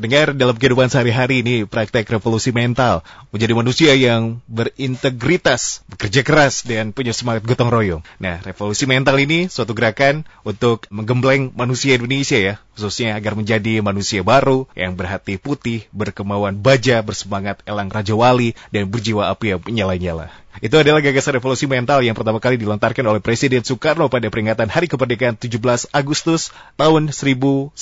Mendengar dalam kehidupan sehari-hari ini praktek revolusi mental, menjadi manusia yang berintegritas, bekerja keras, dan punya semangat gotong royong. Nah, revolusi mental ini suatu gerakan untuk menggembleng manusia Indonesia ya, khususnya agar menjadi manusia baru yang berhati putih, berkemauan baja, bersemangat elang Raja Wali, dan berjiwa api yang menyala-nyala. Itu adalah gagasan revolusi mental yang pertama kali dilontarkan oleh Presiden Soekarno pada peringatan Hari Kemerdekaan 17 Agustus tahun 1956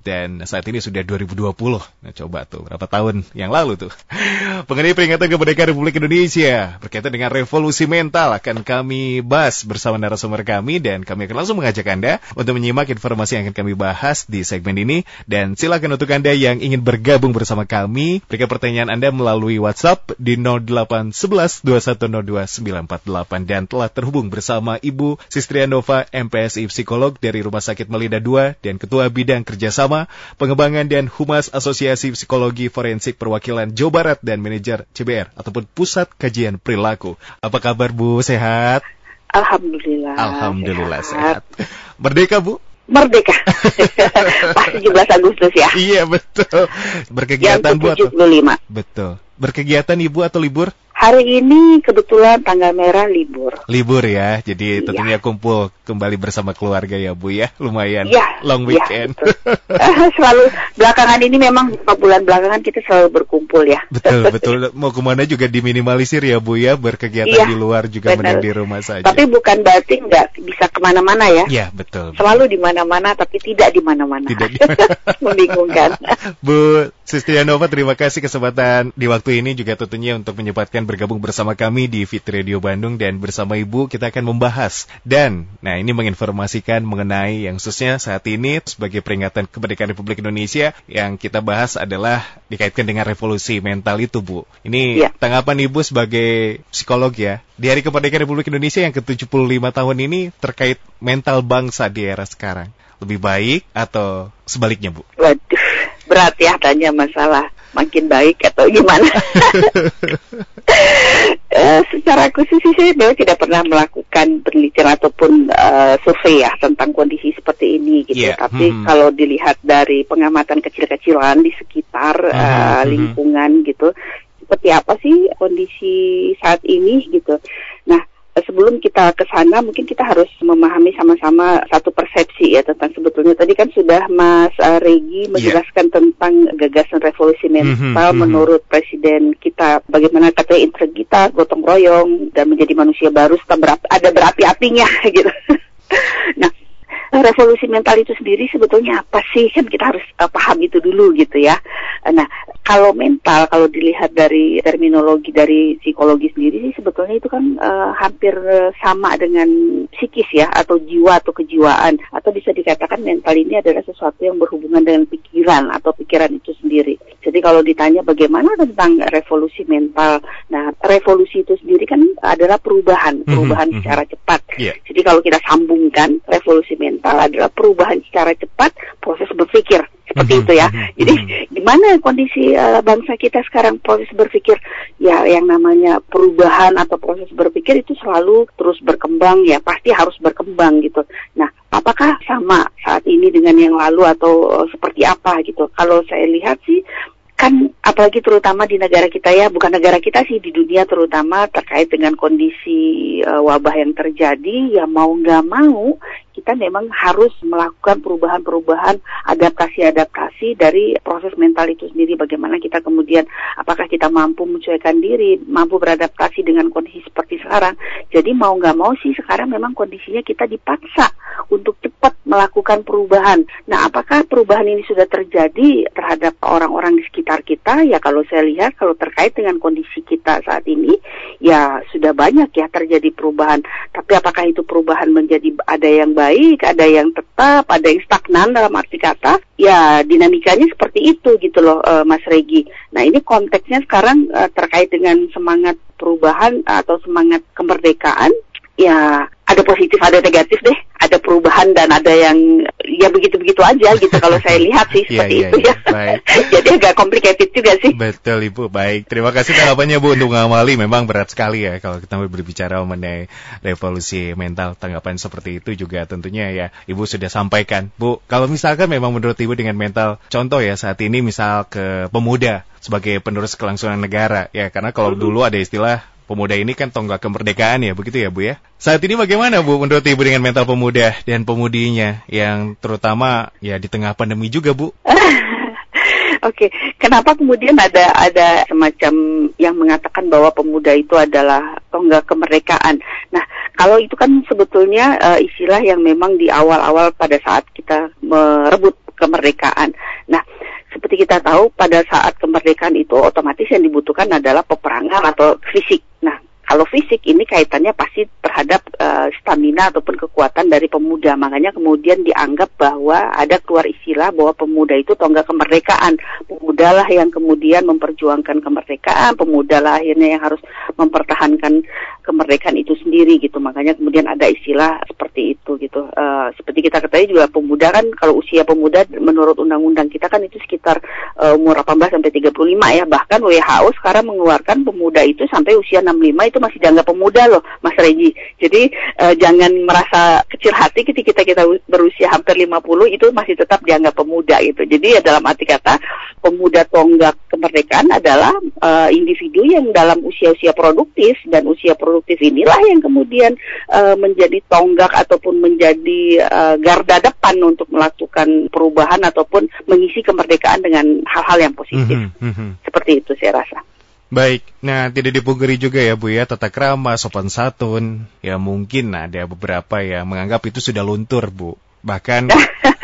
dan saat ini sudah 2020. Nah, coba tuh berapa tahun yang lalu tuh. Mengenai peringatan kemerdekaan Republik Indonesia berkaitan dengan revolusi mental akan kami bahas bersama narasumber kami dan kami akan langsung mengajak Anda untuk menyimak informasi yang akan kami bahas di segmen ini dan silakan untuk Anda yang ingin bergabung bersama kami berikan pertanyaan Anda melalui WhatsApp di 0811 2102 948 dan telah terhubung bersama Ibu Sistrianova MPSI Psikolog dari Rumah Sakit Melida 2 dan Ketua Bidang Kerjasama Pengembangan dan Humas Asosiasi Psikologi Forensik Perwakilan Jawa Barat dan Manajer CBR ataupun Pusat Kajian Perilaku. Apa kabar Bu? Sehat? Alhamdulillah. Alhamdulillah sehat. sehat. Merdeka Bu? Merdeka. Pas 17 Agustus ya. Iya betul. Berkegiatan Bu atau? Betul. Berkegiatan Ibu atau libur? Hari ini kebetulan tanggal merah libur. Libur ya, jadi iya. tentunya kumpul kembali bersama keluarga ya Bu ya, lumayan ya, long iya, weekend. Ya, selalu belakangan ini memang beberapa bulan belakangan kita selalu berkumpul ya. Betul betul, mau ke mana juga diminimalisir ya Bu ya, berkegiatan ya, di luar juga mending di rumah saja. Tapi bukan berarti nggak bisa ke mana-mana ya. Iya betul. Selalu di mana-mana tapi tidak di mana-mana. Tidak di Membingungkan. Bu Sistianova, terima kasih kesempatan di waktu ini juga tentunya untuk menyempatkan bergabung bersama kami di Fit Radio Bandung dan bersama Ibu kita akan membahas dan nah ini menginformasikan mengenai yang khususnya saat ini sebagai peringatan kemerdekaan Republik Indonesia yang kita bahas adalah dikaitkan dengan revolusi mental itu Bu. Ini ya. tanggapan Ibu sebagai psikolog ya di Hari Kemerdekaan Republik Indonesia yang ke-75 tahun ini terkait mental bangsa di era sekarang. Lebih baik atau sebaliknya Bu? Waduh, berat ya tanya masalah makin baik atau gimana. uh, secara khusus sih saya memang tidak pernah melakukan penelitian ataupun uh, survei ya tentang kondisi seperti ini gitu. Yeah. Tapi hmm. kalau dilihat dari pengamatan kecil-kecilan di sekitar hmm. uh, lingkungan gitu, seperti apa sih kondisi saat ini gitu. Nah, sebelum kita ke sana mungkin kita harus memahami sama-sama satu persepsi ya tentang sebetulnya tadi kan sudah Mas uh, Regi iya. menjelaskan yeah. tentang gagasan revolusi mhm, mental mm -hmm, menurut presiden kita bagaimana katanya integritas gotong royong dan menjadi manusia baru berapi, ada berapi-apinya gitu. nah, revolusi mental itu sendiri sebetulnya apa sih kan kita harus uh, paham itu dulu gitu ya. Nah kalau mental kalau dilihat dari terminologi dari psikologi sendiri sih sebetulnya itu kan uh, hampir sama dengan psikis ya atau jiwa atau kejiwaan atau bisa dikatakan mental ini adalah sesuatu yang berhubungan dengan pikiran atau pikiran. Jadi kalau ditanya bagaimana tentang revolusi mental, nah revolusi itu sendiri kan adalah perubahan, mhm, perubahan mm -hmm. secara cepat. Yeah. Jadi kalau kita sambungkan revolusi mental adalah perubahan secara cepat proses berpikir seperti mm -hmm. itu ya. Mhm, Jadi mhm. gimana kondisi uh, bangsa kita sekarang proses berpikir ya yang namanya perubahan atau proses berpikir itu selalu terus berkembang ya pasti harus berkembang gitu. Nah apakah sama saat ini dengan yang lalu atau uh, seperti apa gitu? Kalau saya lihat sih kan apalagi terutama di negara kita ya bukan negara kita sih di dunia terutama terkait dengan kondisi uh, wabah yang terjadi ya mau nggak mau kita memang harus melakukan perubahan-perubahan adaptasi-adaptasi dari proses mental itu sendiri. Bagaimana kita kemudian apakah kita mampu menyesuaikan diri mampu beradaptasi dengan kondisi seperti sekarang. Jadi mau nggak mau sih sekarang memang kondisinya kita dipaksa untuk cepat melakukan perubahan nah apakah perubahan ini sudah terjadi terhadap orang-orang di sekitar kita ya kalau saya lihat kalau terkait dengan kondisi kita saat ini ya sudah banyak ya terjadi perubahan tapi apakah itu perubahan menjadi ada yang baik ada yang tetap, ada yang stagnan dalam arti kata. Ya dinamikanya seperti itu gitu loh, uh, Mas Regi. Nah ini konteksnya sekarang uh, terkait dengan semangat perubahan atau semangat kemerdekaan. Ya ada positif ada negatif deh. Ada perubahan dan ada yang ya begitu-begitu aja gitu kalau saya lihat sih iya, seperti yeah, itu yeah, ya. Baik. jadi agak complicated juga sih. Betul ibu. Baik. Terima kasih tanggapannya bu untuk ngamali. Memang berat sekali ya kalau kita berbicara mengenai revolusi mental. Tanggapan seperti itu juga tentunya ya ibu sudah sampaikan. Bu kalau misalkan memang menurut ibu dengan mental contoh ya saat ini misal ke pemuda sebagai penerus kelangsungan negara ya karena kalau mm-hmm. dulu ada istilah pemuda ini kan tonggak kemerdekaan ya, begitu ya Bu ya? Saat ini bagaimana Bu menurut Ibu dengan mental pemuda dan pemudinya yang terutama ya di tengah pandemi juga Bu? Oke, okay. kenapa kemudian ada ada semacam yang mengatakan bahwa pemuda itu adalah tonggak kemerdekaan? Nah, kalau itu kan sebetulnya uh, istilah yang memang di awal-awal pada saat kita merebut kemerdekaan. Nah, seperti kita tahu pada saat kemerdekaan itu otomatis yang dibutuhkan adalah peperangan atau fisik. Nah, kalau fisik ini kaitannya pasti terhadap uh, stamina ataupun kekuatan dari pemuda. Makanya kemudian dianggap bahwa ada keluar istilah bahwa pemuda itu tonggak kemerdekaan. Pemuda lah yang kemudian memperjuangkan kemerdekaan, pemuda lah akhirnya yang harus mempertahankan kemerdekaan itu sendiri gitu. Makanya kemudian ada istilah seperti itu gitu. Uh, seperti kita ketahui juga pemuda kan kalau usia pemuda menurut undang-undang kita kan itu sekitar uh, umur 18 sampai 35 ya. Bahkan WHO sekarang mengeluarkan pemuda itu sampai usia 65 itu masih dianggap pemuda loh, Mas Regi. Jadi uh, jangan merasa kecil hati ketika kita berusia hampir 50 itu masih tetap dianggap pemuda gitu. Jadi ya dalam arti kata pemuda tonggak kemerdekaan adalah uh, individu yang dalam usia-usia produktif dan usia produktif inilah yang kemudian uh, menjadi tonggak ataupun menjadi uh, garda depan untuk melakukan perubahan ataupun mengisi kemerdekaan dengan hal-hal yang positif. Mm -hmm. Seperti itu saya rasa. Baik, nah tidak dipungkiri juga ya Bu ya, tata krama, sopan santun, ya mungkin ada beberapa yang menganggap itu sudah luntur Bu. Bahkan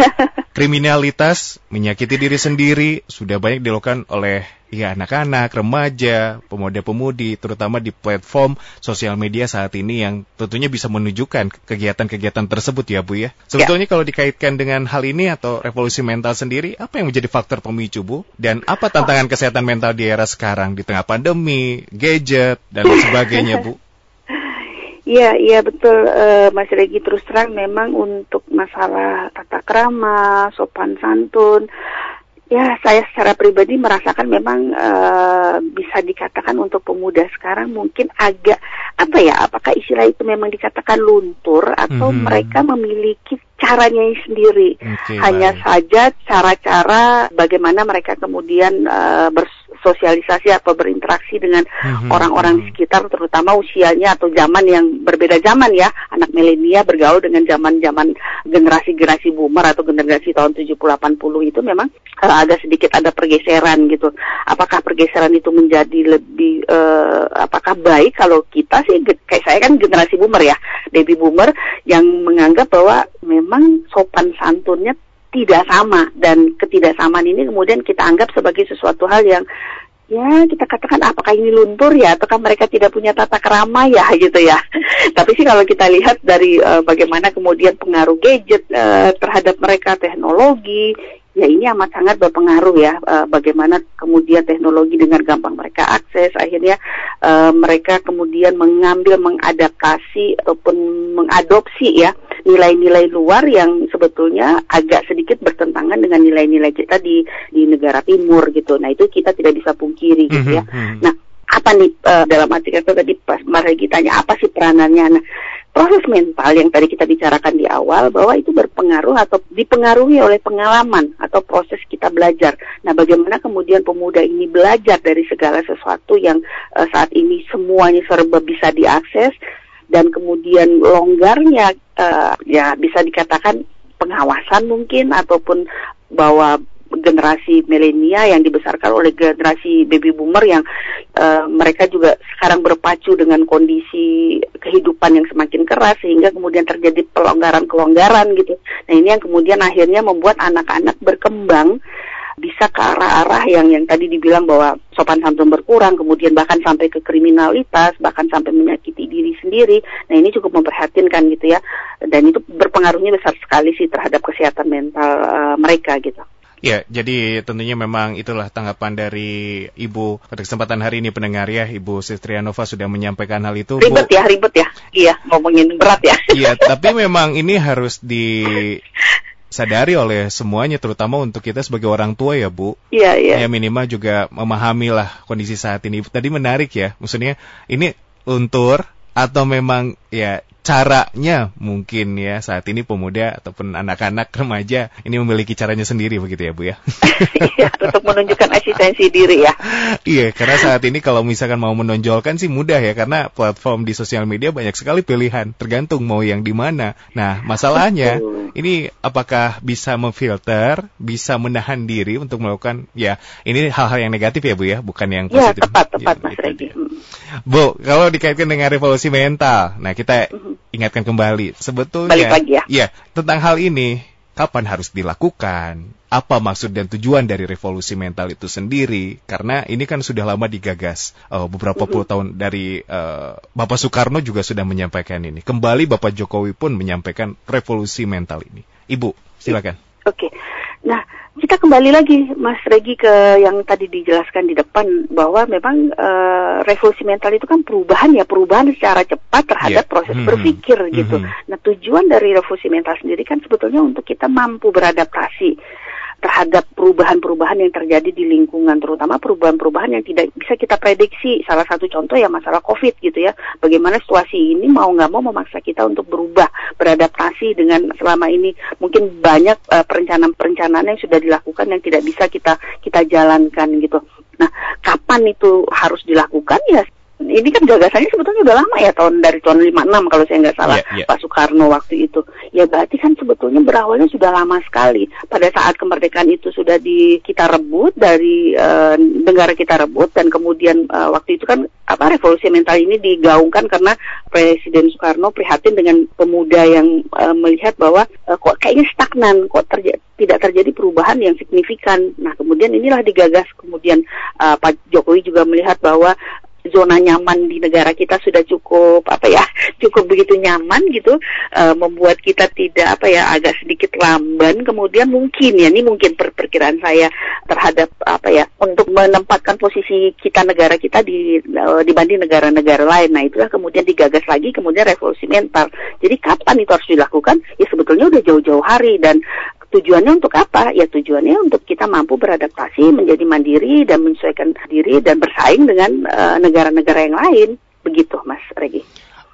kriminalitas, menyakiti diri sendiri sudah banyak dilakukan oleh ya anak-anak, remaja, pemuda-pemudi, terutama di platform sosial media saat ini yang tentunya bisa menunjukkan kegiatan-kegiatan tersebut ya Bu ya. Sebetulnya ya. kalau dikaitkan dengan hal ini atau revolusi mental sendiri, apa yang menjadi faktor pemicu Bu? Dan apa tantangan kesehatan mental di era sekarang di tengah pandemi, gadget, dan sebagainya Bu? Iya, iya betul uh, Mas Regi terus terang memang untuk masalah tata krama, sopan santun, ya saya secara pribadi merasakan memang uh, bisa dikatakan untuk pemuda sekarang mungkin agak apa ya? Apakah istilah itu memang dikatakan luntur atau hmm. mereka memiliki caranya sendiri? Okay, Hanya baik. saja cara-cara bagaimana mereka kemudian uh, bers bersosialisasi atau berinteraksi dengan mhm. orang-orang mm-hmm. di sekitar terutama usianya atau zaman yang berbeda zaman ya anak milenial bergaul dengan zaman-zaman generasi-generasi boomer atau generasi tahun 70 80 itu memang uh, agak sedikit ada pergeseran gitu apakah pergeseran itu menjadi lebih uh, apakah baik kalau kita sih kayak saya kan generasi boomer ya baby boomer yang menganggap bahwa memang sopan santunnya tidak sama dan ketidaksamaan ini kemudian kita anggap sebagai sesuatu hal yang ya kita katakan apakah ini luntur ya? Ataukah mereka tidak punya tata kerama ya gitu ya? Tapi sih kalau kita lihat dari uh, bagaimana kemudian pengaruh gadget uh, terhadap mereka teknologi ya ini amat sangat berpengaruh ya uh, bagaimana kemudian teknologi dengan gampang mereka akses. Akhirnya uh, mereka kemudian mengambil mengadaptasi ataupun mengadopsi ya nilai-nilai luar yang sebetulnya agak sedikit bertentangan dengan nilai-nilai kita di di negara timur gitu nah itu kita tidak bisa pungkiri gitu ya mm -hmm. nah apa nih uh, dalam arti kata tadi pas Mas tanya apa sih peranannya nah proses mental yang tadi kita bicarakan di awal bahwa itu berpengaruh atau dipengaruhi oleh pengalaman atau proses kita belajar. Nah, bagaimana kemudian pemuda ini belajar dari segala sesuatu yang uh, saat ini semuanya serba bisa diakses dan kemudian longgarnya uh, ya bisa dikatakan pengawasan mungkin ataupun bahwa generasi milenial yang dibesarkan oleh generasi baby boomer yang uh, mereka juga sekarang berpacu dengan kondisi kehidupan yang semakin keras sehingga kemudian terjadi pelonggaran-kelonggaran gitu. Nah ini yang kemudian akhirnya membuat anak-anak berkembang bisa ke arah-arah yang yang tadi dibilang bahwa sopan santun berkurang, kemudian bahkan sampai ke kriminalitas, bahkan sampai menyakiti diri sendiri. Nah ini cukup memprihatinkan gitu ya, dan itu berpengaruhnya besar sekali sih terhadap kesehatan mental uh, mereka gitu. Ya, jadi tentunya memang itulah tanggapan dari Ibu pada kesempatan hari ini pendengar ya, Ibu Sistrianova sudah menyampaikan hal itu. Ribet Bu. ya, ribet ya. Iya, ngomongin berat ya. Iya, tapi memang ini harus di sadari oleh semuanya terutama untuk kita sebagai orang tua ya Bu. Iya iya. Ya minimal juga memahami lah kondisi saat ini. Tadi menarik ya, maksudnya ini luntur atau memang ya caranya mungkin ya saat ini pemuda ataupun anak-anak remaja ini memiliki caranya sendiri begitu ya Bu ya. Iya, untuk menunjukkan eksistensi diri ya. Iya, karena saat ini kalau misalkan mau menonjolkan sih mudah ya karena platform di sosial media banyak sekali pilihan, tergantung mau yang di mana. Nah, masalahnya Betul. ini apakah bisa memfilter, bisa menahan diri untuk melakukan ya ini hal-hal yang negatif ya Bu ya, bukan yang iya, positif. Ya, tepat tepat ya, Mas Regi. Bu, kalau dikaitkan dengan revolusi mental, nah kita mm -hmm ingatkan kembali. Sebetulnya, Balik lagi ya. ya tentang hal ini, kapan harus dilakukan? Apa maksud dan tujuan dari revolusi mental itu sendiri? Karena ini kan sudah lama digagas uh, beberapa mm -hmm. puluh tahun dari uh, Bapak Soekarno juga sudah menyampaikan ini. Kembali Bapak Jokowi pun menyampaikan revolusi mental ini. Ibu, silakan. Oke. Okay. Nah, kita kembali lagi Mas Regi ke yang tadi dijelaskan di depan bahwa memang uh, revolusi mental itu kan perubahan ya perubahan secara cepat terhadap yeah. proses mm -hmm. berpikir gitu. Mm -hmm. Nah tujuan dari revolusi mental sendiri kan sebetulnya untuk kita mampu beradaptasi terhadap perubahan-perubahan yang terjadi di lingkungan, terutama perubahan-perubahan yang tidak bisa kita prediksi. Salah satu contoh ya masalah COVID gitu ya. Bagaimana situasi ini mau nggak mau memaksa kita untuk berubah, beradaptasi dengan selama ini mungkin banyak uh, perencanaan-perencanaan yang sudah dilakukan yang tidak bisa kita kita jalankan gitu. Nah, kapan itu harus dilakukan ya ini kan gagasannya sebetulnya udah lama ya tahun dari tahun 56 kalau saya nggak salah yeah, yeah. Pak Soekarno waktu itu. Ya berarti kan sebetulnya berawalnya sudah lama sekali. Pada saat kemerdekaan itu sudah di kita rebut dari uh, negara kita rebut dan kemudian uh, waktu itu kan apa revolusi mental ini digaungkan karena Presiden Soekarno prihatin dengan pemuda yang uh, melihat bahwa uh, kok kayaknya stagnan, kok terjadi tidak terjadi perubahan yang signifikan. Nah, kemudian inilah digagas. Kemudian uh, Pak Jokowi juga melihat bahwa zona nyaman di negara kita sudah cukup apa ya cukup begitu nyaman gitu uh, membuat kita tidak apa ya agak sedikit lamban. Kemudian mungkin ya ini mungkin per perkiraan saya terhadap apa ya untuk menempatkan posisi kita negara kita di uh, dibanding negara-negara lain. Nah itulah kemudian digagas lagi kemudian revolusi mental. Jadi kapan itu harus dilakukan? Ya sebetulnya udah jauh-jauh hari dan Tujuannya untuk apa? Ya tujuannya untuk kita mampu beradaptasi, menjadi mandiri dan menyesuaikan diri dan bersaing dengan eh, negara-negara uh, yang lain. Begitu, Mas Regi.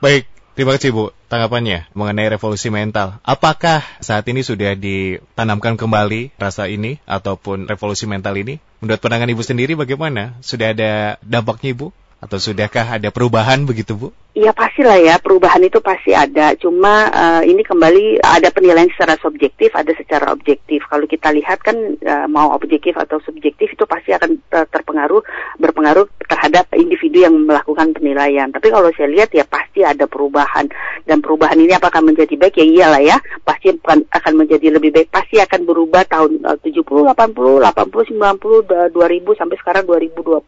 Baik, terima kasih Bu tanggapannya mengenai revolusi mental. Apakah saat ini sudah ditanamkan kembali rasa ini ataupun revolusi mental ini? Menurut pandangan Ibu sendiri bagaimana? Sudah ada dampaknya Ibu? Atau sudahkah ada perubahan begitu Bu? Iya pastilah ya perubahan itu pasti ada. Cuma uh, ini kembali ada penilaian secara subjektif, ada secara objektif. Kalau kita lihat kan uh, mau objektif atau subjektif itu pasti akan terpengaruh berpengaruh terhadap individu yang melakukan penilaian. Tapi kalau saya lihat ya pasti ada perubahan dan perubahan ini apakah menjadi baik ya iyalah ya pasti akan menjadi lebih baik. Pasti akan berubah tahun uh, 70, 80, 80, 90, 2000 sampai sekarang 2020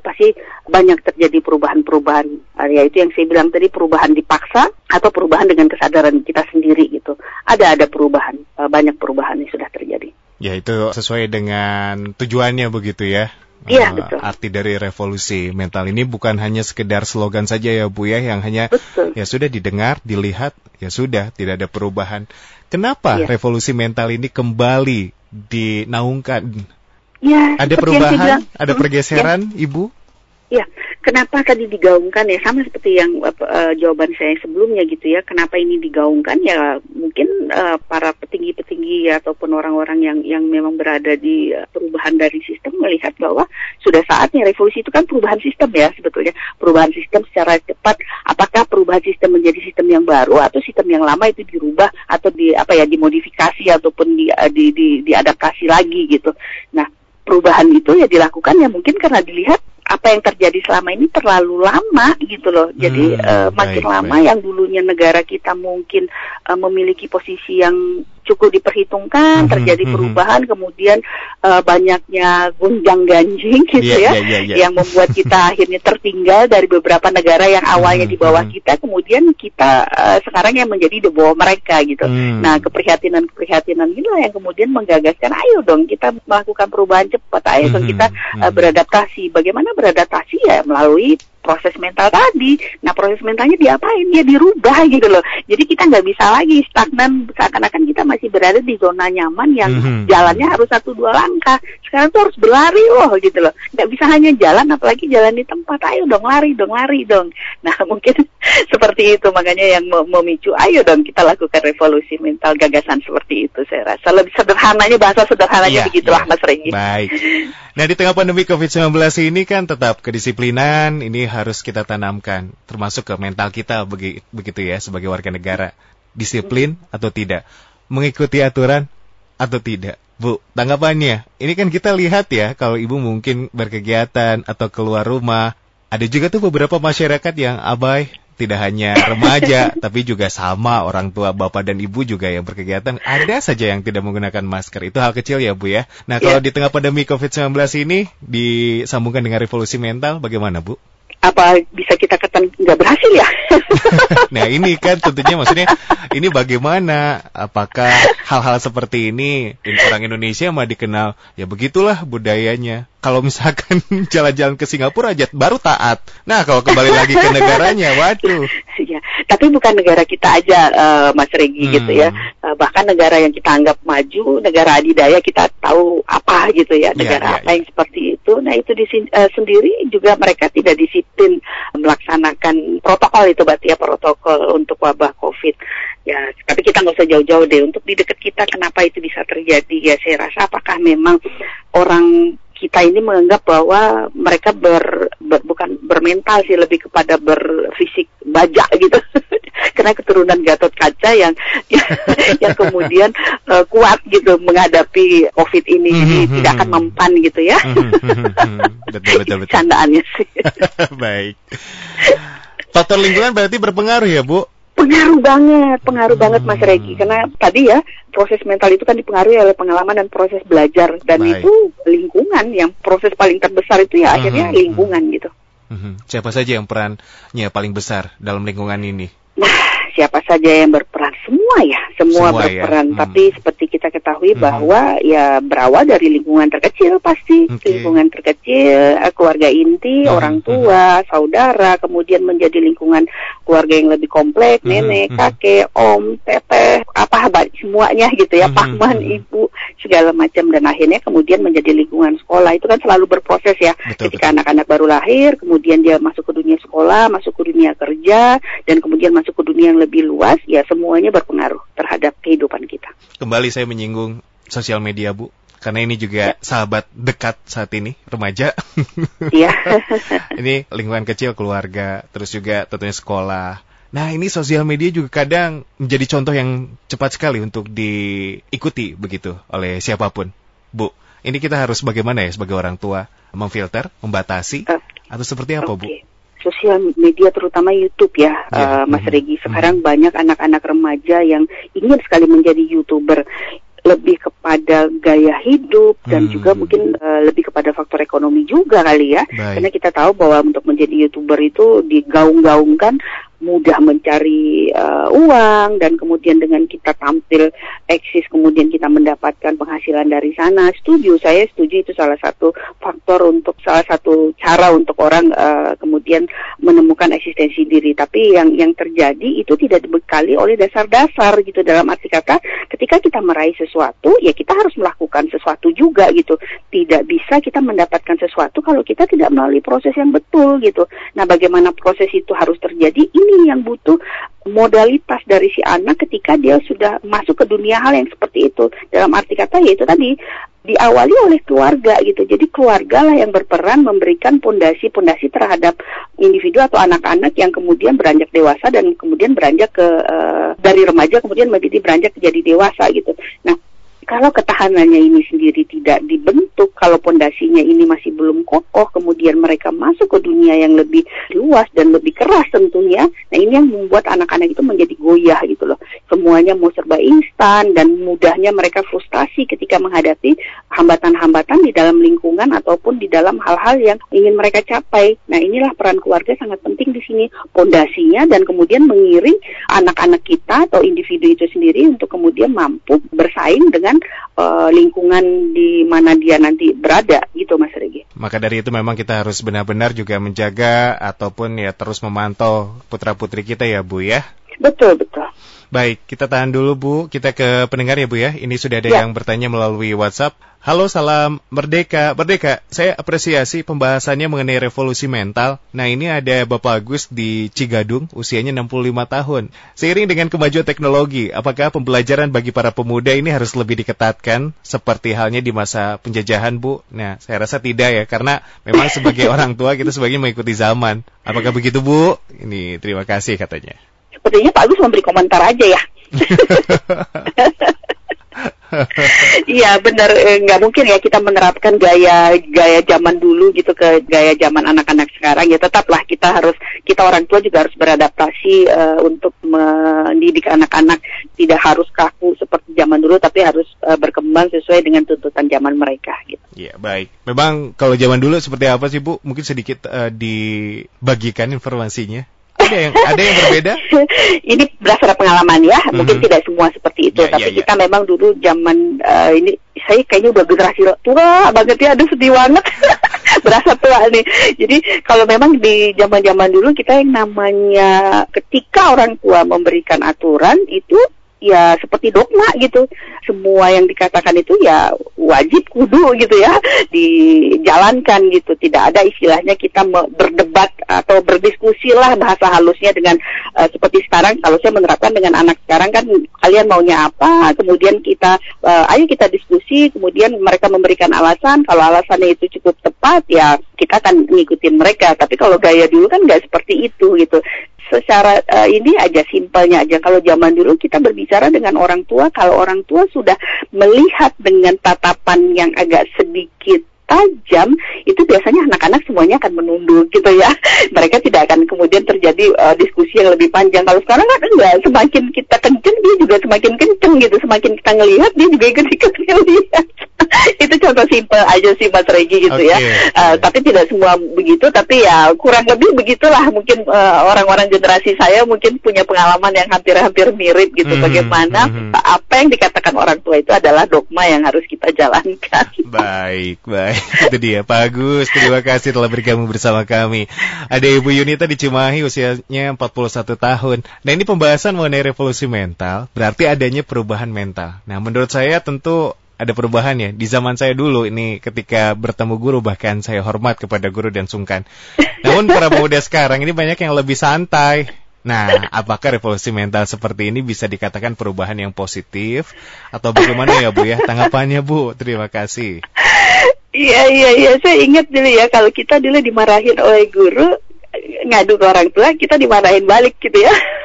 pasti banyak terjadi perubahan-perubahan. Uh, yaitu yang saya bilang tadi perubahan dipaksa atau perubahan dengan kesadaran kita sendiri gitu. Ada ada perubahan, e, banyak perubahan yang sudah terjadi. Ya itu sesuai dengan tujuannya begitu ya. Iya, uh, betul. Arti dari revolusi mental ini bukan hanya sekedar slogan saja ya Bu ya, yang hanya betul. ya sudah didengar, dilihat, ya sudah, tidak ada perubahan. Kenapa ya. revolusi mental ini kembali dinaungkan? Ya, ada perubahan, ada pergeseran, ya. Ibu? Ya, kenapa tadi digaungkan ya sama seperti yang uh, jawaban saya sebelumnya gitu ya. Kenapa ini digaungkan ya mungkin uh, para petinggi-petinggi ataupun orang-orang yang yang memang berada di uh, perubahan dari sistem melihat bahwa sudah saatnya revolusi itu kan perubahan sistem ya sebetulnya. Perubahan sistem secara cepat apakah perubahan sistem menjadi sistem yang baru atau sistem yang lama itu dirubah atau di apa ya dimodifikasi ataupun di, di, di diadaptasi lagi gitu. Nah, perubahan itu ya dilakukan ya mungkin karena dilihat apa yang terjadi selama ini terlalu lama gitu loh. Jadi hmm, uh, makin baik, lama baik. yang dulunya negara kita mungkin uh, memiliki posisi yang cukup diperhitungkan, hmm, terjadi hmm, perubahan, kemudian uh, banyaknya gunjang ganjing gitu yeah, ya, yeah, yeah, yeah. yang membuat kita akhirnya tertinggal dari beberapa negara yang awalnya di bawah kita, kemudian kita uh, sekarang yang menjadi di bawah mereka gitu. Hmm. Nah keprihatinan-keprihatinan inilah yang kemudian menggagaskan, ayo dong kita melakukan perubahan cepat, ayo dong kita uh, beradaptasi. Bagaimana beradaptasi ya melalui proses mental tadi. Nah proses mentalnya diapain? Ya dirubah gitu loh. Jadi kita nggak bisa lagi stagnan seakan-akan kita masih berada di zona nyaman yang mm-hmm. jalannya harus satu dua langkah. Sekarang tuh harus berlari loh gitu loh. Nggak bisa hanya jalan, apalagi jalan di tempat. Ayo dong lari dong lari dong. Nah mungkin seperti itu makanya yang memicu. Ayo dong kita lakukan revolusi mental gagasan seperti itu saya rasa lebih sederhananya bahasa sederhananya yeah, begitulah yeah. Mas Regi. Baik. Nah di tengah pandemi COVID-19 ini kan tetap kedisiplinan ini harus kita tanamkan, termasuk ke mental kita begitu ya sebagai warga negara. Disiplin atau tidak, mengikuti aturan atau tidak. Bu, tanggapannya, ini kan kita lihat ya, kalau ibu mungkin berkegiatan atau keluar rumah, ada juga tuh beberapa masyarakat yang abai, tidak hanya remaja, tapi juga sama orang tua, bapak dan ibu juga yang berkegiatan. Ada saja yang tidak menggunakan masker. Itu hal kecil ya, Bu ya. Nah, kalau yeah. di tengah pandemi COVID-19 ini disambungkan dengan revolusi mental, bagaimana, Bu? Apa bisa kita katakan nggak berhasil ya? nah ini kan tentunya maksudnya ini bagaimana? Apakah hal-hal seperti ini orang Indonesia mah dikenal ya begitulah budayanya. Kalau misalkan jalan-jalan ke Singapura aja baru taat. Nah kalau kembali lagi ke negaranya, waduh. Ya, tapi bukan negara kita aja, uh, Mas Regi hmm. gitu ya. Uh, bahkan negara yang kita anggap maju, negara adidaya kita tahu apa gitu ya, ya negara ya, ya, apa ya. yang seperti itu. Nah itu di uh, sendiri juga mereka tidak disiplin melaksanakan protokol itu, berarti ya protokol untuk wabah COVID. Ya, tapi kita nggak usah jauh-jauh deh. Untuk di dekat kita, kenapa itu bisa terjadi? Ya, saya rasa apakah memang orang kita ini menganggap bahwa mereka ber, ber bukan bermental sih lebih kepada berfisik baja gitu karena keturunan Gatot Kaca yang yang kemudian uh, kuat gitu menghadapi COVID ini mm -hmm, jadi mm -hmm. tidak akan mempan gitu ya mm -hmm, betul betul betul candaannya sih baik faktor lingkungan berarti berpengaruh ya Bu Pengaruh banget, pengaruh hmm. banget Mas Regi. Karena tadi ya proses mental itu kan dipengaruhi oleh pengalaman dan proses belajar dan Baik. itu lingkungan yang proses paling terbesar itu ya hmm. akhirnya lingkungan gitu. Hmm. Siapa saja yang perannya paling besar dalam lingkungan ini? Nah, siapa saja yang berperan semua ya semua, semua ya? berperan ya? hmm. tapi seperti kita ketahui hmm. bahwa ya berawal dari lingkungan terkecil pasti okay. lingkungan terkecil eh, keluarga inti hmm. orang hmm. tua hmm. saudara kemudian menjadi lingkungan keluarga yang lebih kompleks hmm. nenek hmm. kakek om teteh apa semuanya gitu ya hmm. paman hmm. ibu segala macam dan akhirnya kemudian menjadi lingkungan sekolah itu kan selalu berproses ya betul, ketika anak-anak baru lahir kemudian dia masuk ke dunia sekolah masuk ke dunia kerja dan kemudian masuk ke dunia yang lebih luas ya semuanya berpengaruh terhadap kehidupan kita. Kembali saya menyinggung sosial media Bu karena ini juga ya. sahabat dekat saat ini remaja. Iya. ini lingkungan kecil keluarga, terus juga tentunya sekolah. Nah ini sosial media juga kadang menjadi contoh yang cepat sekali untuk diikuti begitu oleh siapa pun. Bu, ini kita harus bagaimana ya sebagai orang tua memfilter, membatasi, uh, atau seperti apa okay. Bu? sosial media terutama YouTube ya, ya. Uh, Mas mm-hmm. Regi. Sekarang mm-hmm. banyak anak-anak remaja yang ingin sekali menjadi YouTuber lebih kepada gaya hidup dan hmm. juga mungkin uh, lebih kepada faktor ekonomi juga kali ya. Baik. Karena kita tahu bahwa untuk menjadi YouTuber itu digaung-gaungkan mudah mencari uh, uang dan kemudian dengan kita tampil eksis kemudian kita mendapatkan penghasilan dari sana. Setuju saya setuju itu salah satu faktor untuk salah satu cara untuk orang uh, kemudian menemukan eksistensi diri. Tapi yang yang terjadi itu tidak dibekali oleh dasar-dasar gitu. Dalam arti kata ketika kita meraih sesuatu ya kita harus melakukan sesuatu juga gitu. Tidak bisa kita mendapatkan sesuatu kalau kita tidak melalui proses yang betul gitu. Nah bagaimana proses itu harus terjadi ini yang butuh modalitas dari si anak ketika dia sudah masuk ke dunia hal yang seperti itu. Dalam arti kata yaitu tadi diawali oleh keluarga gitu. Jadi keluarga lah yang berperan memberikan pondasi-pondasi terhadap individu atau anak-anak yang kemudian beranjak dewasa dan kemudian beranjak ke uh, dari remaja kemudian menjadi beranjak menjadi dewasa gitu. Nah, kalau ketahanannya ini sendiri tidak dibentuk, kalau pondasinya ini masih belum kokoh, kemudian mereka masuk ke dunia yang lebih luas dan lebih keras tentunya, nah ini yang membuat anak-anak itu menjadi goyah gitu loh. semuanya mau serba instan dan mudahnya mereka frustasi ketika menghadapi hambatan-hambatan di dalam lingkungan ataupun di dalam hal-hal yang ingin mereka capai. Nah, inilah peran keluarga sangat penting di sini pondasinya dan kemudian mengiring anak-anak kita atau individu itu sendiri untuk kemudian mampu bersaing dengan uh, lingkungan di mana dia nanti berada gitu Mas Regi. Maka dari itu memang kita harus benar-benar juga menjaga ataupun ya terus memantau putra-putri kita ya Bu ya. Betul, betul. Baik, kita tahan dulu Bu. Kita ke pendengar ya Bu ya. Ini sudah ada ya. yang bertanya melalui WhatsApp. Halo, salam Merdeka. Merdeka, saya apresiasi pembahasannya mengenai revolusi mental. Nah, ini ada Bapak Agus di Cigadung, usianya 65 tahun. Seiring dengan kemajuan teknologi, apakah pembelajaran bagi para pemuda ini harus lebih diketatkan seperti halnya di masa penjajahan, Bu? Nah, saya rasa tidak ya, karena memang sebagai orang tua kita sebagai mengikuti zaman. Apakah begitu, Bu? Ini terima kasih katanya sepertinya Pak Agus memberi komentar aja ya. Iya benar eh, nggak mungkin ya kita menerapkan gaya gaya zaman dulu gitu ke gaya zaman anak-anak sekarang ya tetaplah kita harus kita orang tua juga harus beradaptasi uh, untuk mendidik anak-anak tidak harus kaku seperti zaman dulu tapi harus uh, berkembang sesuai dengan tuntutan zaman mereka gitu. Iya baik. Memang kalau zaman dulu seperti apa sih Bu? Mungkin sedikit uh, dibagikan informasinya ada yang ada yang berbeda? ini berdasarkan pengalaman ya, mm-hmm. mungkin tidak semua seperti itu, yeah, tapi yeah, kita yeah. memang dulu zaman uh, ini saya kayaknya udah generasi tua banget ya, aduh sedih banget. Berasa tua nih. Jadi kalau memang di zaman-zaman dulu kita yang namanya ketika orang tua memberikan aturan itu ya seperti dogma gitu. Semua yang dikatakan itu ya wajib kudu gitu ya dijalankan gitu. Tidak ada istilahnya kita berdebat atau berdiskusi lah bahasa halusnya dengan uh, seperti sekarang kalau saya menerapkan dengan anak sekarang kan kalian maunya apa, kemudian kita uh, ayo kita diskusi, kemudian mereka memberikan alasan, kalau alasannya itu cukup tepat ya kita akan ngikutin mereka. Tapi kalau gaya dulu kan nggak seperti itu gitu secara uh, ini aja simpelnya aja. Kalau zaman dulu kita berbicara dengan orang tua kalau orang tua sudah melihat dengan tatapan yang agak sedikit tajam itu biasanya anak-anak semuanya akan menunduk gitu ya mereka tidak akan kemudian terjadi uh, diskusi yang lebih panjang kalau sekarang kan enggak semakin kita kenceng dia juga semakin kenceng gitu semakin kita ngelihat dia juga ikut-ikut ngelihat itu contoh simpel aja sih Mas Regi gitu okay, ya. Uh, tapi tidak semua begitu, tapi ya kurang lebih begitulah mungkin uh, orang-orang generasi saya mungkin punya pengalaman yang hampir-hampir mirip gitu. Mm -hmm, Bagaimana mm -hmm. apa yang dikatakan orang tua itu adalah dogma yang harus kita jalankan. Baik, baik. itu dia Pak Agus. Terima kasih telah bergabung bersama kami. Ada Ibu Yunita di Cimahi usianya 41 tahun. Nah ini pembahasan mengenai revolusi mental, berarti adanya perubahan mental. Nah menurut saya tentu ada perubahan ya. Di zaman saya dulu ini ketika bertemu guru bahkan saya hormat kepada guru dan sungkan. Namun para pemuda sekarang ini banyak yang lebih santai. Nah, apakah revolusi mental seperti ini bisa dikatakan perubahan yang positif atau bagaimana ya Bu ya? Tanggapannya Bu, terima kasih. Iya iya iya, saya ingat dulu ya kalau kita dulu dimarahin oleh guru ngadu ke orang tua, kita dimarahin balik gitu ya.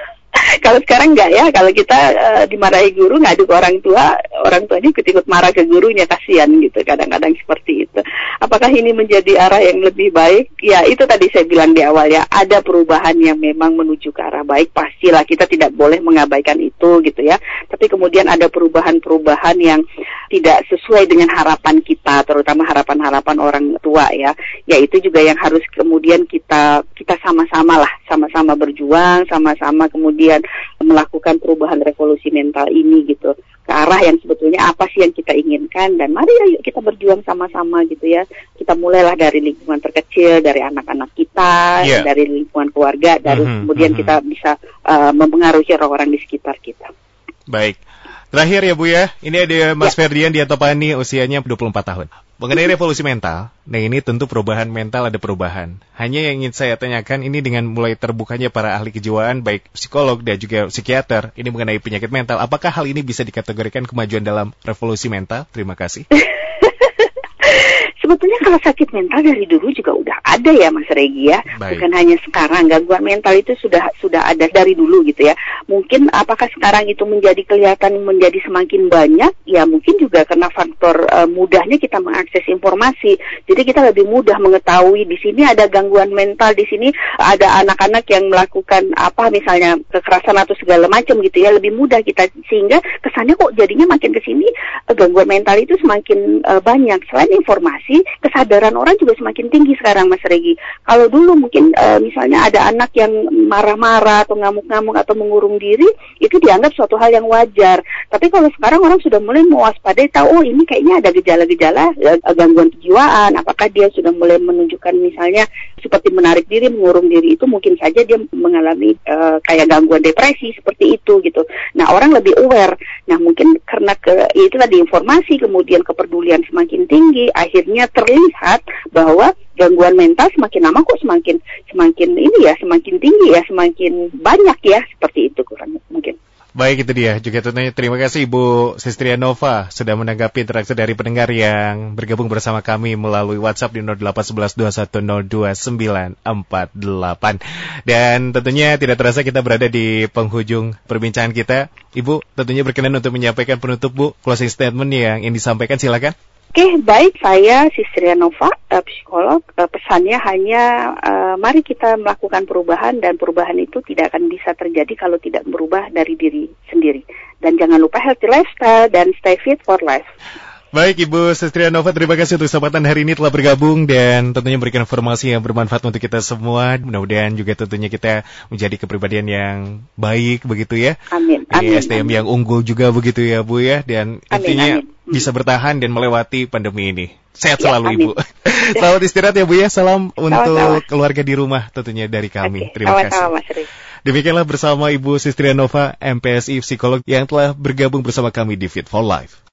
kalau sekarang enggak ya kalau kita uh, dimarahi guru ngadu ke orang tua orang tuanya ikut-ikut marah ke gurunya kasihan gitu kadang-kadang seperti itu. Apakah ini menjadi arah yang lebih baik? Ya itu tadi saya bilang di awal ya ada perubahan yang memang menuju ke arah baik pastilah kita tidak boleh mengabaikan itu gitu ya. Tapi kemudian ada perubahan-perubahan yang tidak sesuai dengan harapan kita terutama harapan-harapan orang tua ya. Ya itu juga yang harus kemudian kita kita sama-sama lah sama-sama berjuang sama-sama kemudian melakukan perubahan revolusi mental ini gitu ke arah yang sebetulnya apa sih yang kita inginkan dan mari ayo kita berjuang sama-sama gitu ya kita mulailah dari lingkungan terkecil dari anak-anak kita yeah. dari lingkungan keluarga dari mm -hmm, kemudian mm -hmm. kita bisa uh, mempengaruhi orang-orang di sekitar kita baik Terakhir ya Bu ya, ini ada Mas ya. Ferdian di Atopani usianya 24 tahun. Mengenai revolusi mental, nah ini tentu perubahan mental ada perubahan. Hanya yang ingin saya tanyakan ini dengan mulai terbukanya para ahli kejiwaan baik psikolog dan juga psikiater ini mengenai penyakit mental. Apakah hal ini bisa dikategorikan kemajuan dalam revolusi mental? Terima kasih. Sebetulnya kalau sakit mental dari dulu juga udah ada ya Mas Regi ya. Baik. Bukan hanya sekarang gangguan mental itu sudah sudah ada dari dulu gitu ya. Mungkin apakah sekarang itu menjadi kelihatan menjadi semakin banyak? Ya mungkin juga karena faktor uh, mudahnya kita mengakses informasi. Jadi kita lebih mudah mengetahui di sini ada gangguan mental, di sini ada anak-anak yang melakukan apa misalnya kekerasan atau segala macam gitu ya. Lebih mudah kita sehingga kesannya kok jadinya makin ke sini uh, gangguan mental itu semakin uh, banyak. Selain informasi, kesadaran orang juga semakin tinggi sekarang Mas Regi. Kalau dulu mungkin uh, misalnya ada anak yang marah-marah atau ngamuk-ngamuk atau mengurung diri, itu dianggap suatu hal yang wajar. Tapi kalau sekarang orang sudah mulai mewaspadai, tahu oh ini kayaknya ada gejala-gejala uh, gangguan kejiwaan. Apakah dia sudah mulai menunjukkan misalnya seperti menarik diri, mengurung diri itu mungkin saja dia mengalami uh, kayak gangguan depresi seperti itu gitu. Nah orang lebih aware. Nah mungkin karena ke itu tadi informasi kemudian kepedulian semakin tinggi, akhirnya terlihat bahwa gangguan mental semakin lama kok semakin semakin ini ya semakin tinggi ya semakin banyak ya seperti itu kurang mungkin. Baik itu dia juga tentunya terima kasih Ibu Sistria Nova sudah menanggapi interaksi dari pendengar yang bergabung bersama kami melalui WhatsApp di 081121029948 dan tentunya tidak terasa kita berada di penghujung perbincangan kita Ibu tentunya berkenan untuk menyampaikan penutup Bu closing statement yang ingin disampaikan silakan. Oke, baik. Saya Sistria Nova, uh, psikolog. Uh, pesannya hanya uh, mari kita melakukan perubahan dan perubahan itu tidak akan bisa terjadi kalau tidak berubah dari diri sendiri. Dan jangan lupa healthy lifestyle dan stay fit for life. Baik Ibu Sestria Nova, terima kasih untuk kesempatan hari ini telah bergabung dan tentunya memberikan informasi yang bermanfaat untuk kita semua. Mudah-mudahan juga tentunya kita menjadi kepribadian yang baik begitu ya. Amin. amin SDM amin. yang unggul juga begitu ya Bu ya dan amin, intinya amin. bisa bertahan dan melewati pandemi ini. Sehat ya, selalu amin. Ibu. Selamat istirahat ya Bu ya. Salam Sama-sama. untuk keluarga di rumah tentunya dari kami. Okay. Terima Sama-sama, kasih. Mas Demikianlah bersama Ibu Sistria Nova, MPSI Psikolog yang telah bergabung bersama kami di Fit for Life.